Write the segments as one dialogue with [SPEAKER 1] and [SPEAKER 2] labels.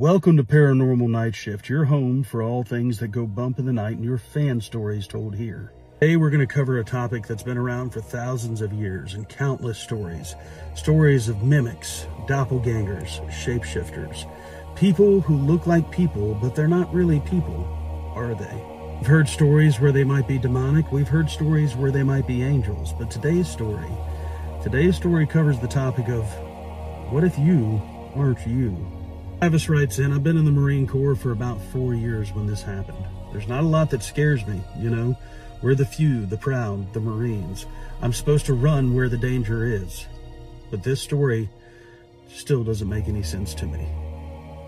[SPEAKER 1] Welcome to Paranormal Night Shift, your home for all things that go bump in the night and your fan stories told here. Today we're going to cover a topic that's been around for thousands of years and countless stories. Stories of mimics, doppelgangers, shapeshifters. People who look like people, but they're not really people, are they? We've heard stories where they might be demonic. We've heard stories where they might be angels. But today's story, today's story covers the topic of what if you aren't you? Travis writes in, I've been in the Marine Corps for about four years when this happened. There's not a lot that scares me, you know. We're the few, the proud, the Marines. I'm supposed to run where the danger is. But this story still doesn't make any sense to me.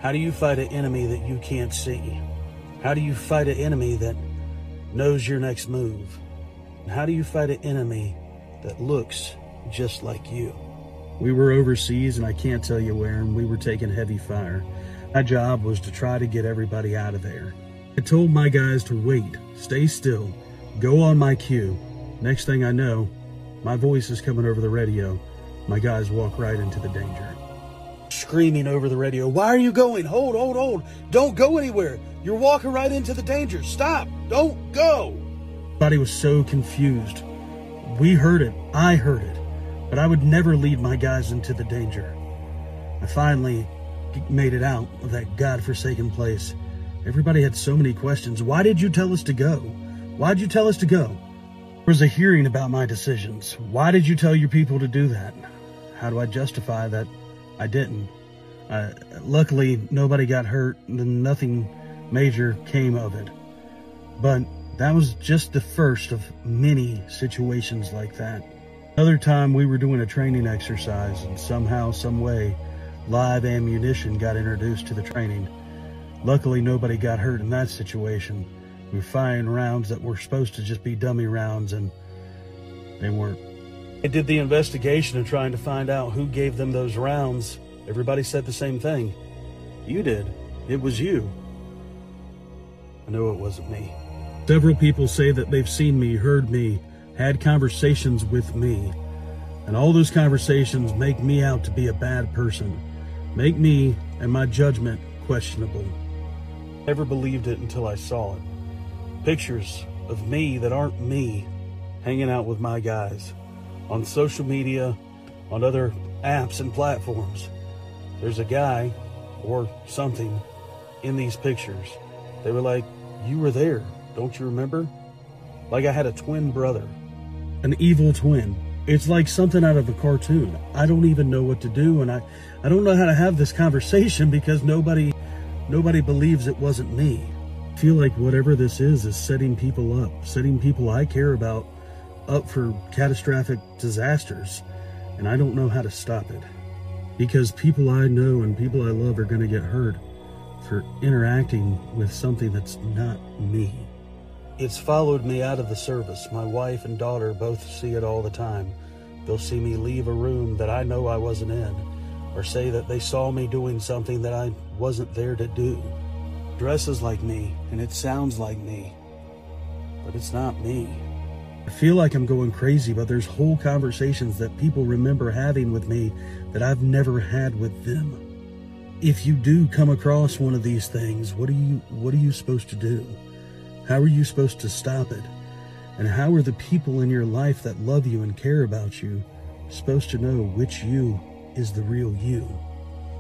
[SPEAKER 1] How do you fight an enemy that you can't see? How do you fight an enemy that knows your next move? And how do you fight an enemy that looks just like you? We were overseas, and I can't tell you where, and we were taking heavy fire. My job was to try to get everybody out of there. I told my guys to wait, stay still, go on my cue. Next thing I know, my voice is coming over the radio. My guys walk right into the danger. Screaming over the radio, Why are you going? Hold, hold, hold. Don't go anywhere. You're walking right into the danger. Stop. Don't go. Everybody was so confused. We heard it. I heard it but I would never lead my guys into the danger. I finally made it out of that God-forsaken place. Everybody had so many questions. Why did you tell us to go? Why'd you tell us to go? There was a hearing about my decisions. Why did you tell your people to do that? How do I justify that I didn't? Uh, luckily, nobody got hurt and nothing major came of it. But that was just the first of many situations like that. Another time we were doing a training exercise and somehow, some way, live ammunition got introduced to the training. Luckily, nobody got hurt in that situation. We were firing rounds that were supposed to just be dummy rounds and they weren't. I did the investigation of trying to find out who gave them those rounds. Everybody said the same thing. You did. It was you. I know it wasn't me. Several people say that they've seen me, heard me, had conversations with me. And all those conversations make me out to be a bad person, make me and my judgment questionable. Never believed it until I saw it. Pictures of me that aren't me hanging out with my guys on social media, on other apps and platforms. There's a guy or something in these pictures. They were like, You were there, don't you remember? Like I had a twin brother an evil twin. It's like something out of a cartoon. I don't even know what to do and I I don't know how to have this conversation because nobody nobody believes it wasn't me. I feel like whatever this is is setting people up, setting people I care about up for catastrophic disasters and I don't know how to stop it. Because people I know and people I love are going to get hurt for interacting with something that's not me. It's followed me out of the service. My wife and daughter both see it all the time. They'll see me leave a room that I know I wasn't in, or say that they saw me doing something that I wasn't there to do. Dresses like me, and it sounds like me, but it's not me. I feel like I'm going crazy, but there's whole conversations that people remember having with me that I've never had with them. If you do come across one of these things, what are you what are you supposed to do? How are you supposed to stop it? And how are the people in your life that love you and care about you supposed to know which you is the real you?